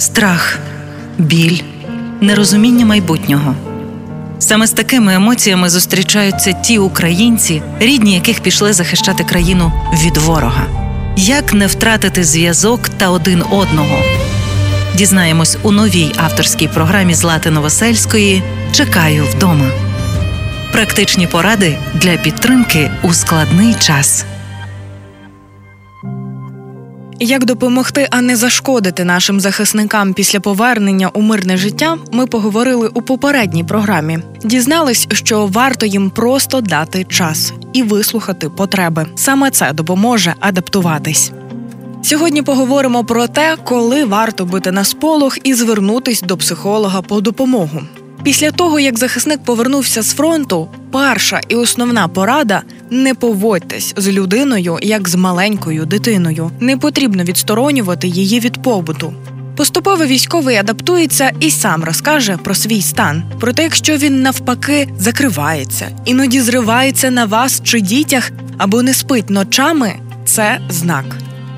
страх, біль, нерозуміння майбутнього. Саме з такими емоціями зустрічаються ті українці, рідні яких пішли захищати країну від ворога. Як не втратити зв'язок та один одного? Дізнаємось у новій авторській програмі Злати Новосельської Чекаю вдома. Практичні поради для підтримки у складний час. Як допомогти, а не зашкодити нашим захисникам після повернення у мирне життя, ми поговорили у попередній програмі. Дізнались, що варто їм просто дати час і вислухати потреби. Саме це допоможе адаптуватись. Сьогодні поговоримо про те, коли варто бити на сполох і звернутись до психолога по допомогу. Після того, як захисник повернувся з фронту, перша і основна порада не поводьтесь з людиною як з маленькою дитиною. Не потрібно відсторонювати її від побуту. Поступово військовий адаптується і сам розкаже про свій стан. Проте, якщо він навпаки закривається, іноді зривається на вас чи дітях або не спить ночами, це знак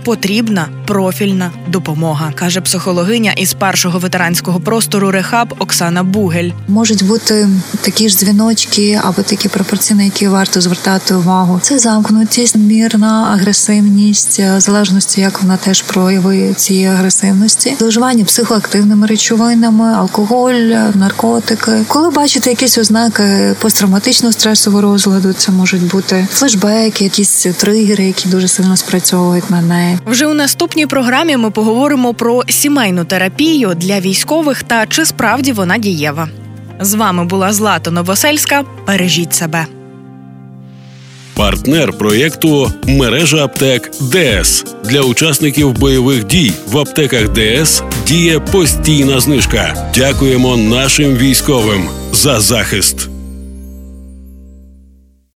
потрібна профільна допомога, каже психологиня із першого ветеранського простору Рехаб Оксана Бугель. Можуть бути такі ж дзвіночки або такі пропорції, на які варто звертати увагу. Це замкнутість, мірна агресивність, в залежності, як вона теж прояви цієї агресивності, зловживання психоактивними речовинами, алкоголь, наркотики. Коли бачите якісь ознаки посттравматичного стресового розладу, це можуть бути флешбеки, якісь тригери, які дуже сильно спрацьовують на неї. Вже у наступній програмі ми поговоримо про сімейну терапію для військових та чи справді вона дієва. З вами була Злата Новосельська. Бережіть себе. Партнер проєкту мережа аптек ДС для учасників бойових дій в аптеках ДС діє постійна знижка. Дякуємо нашим військовим за захист.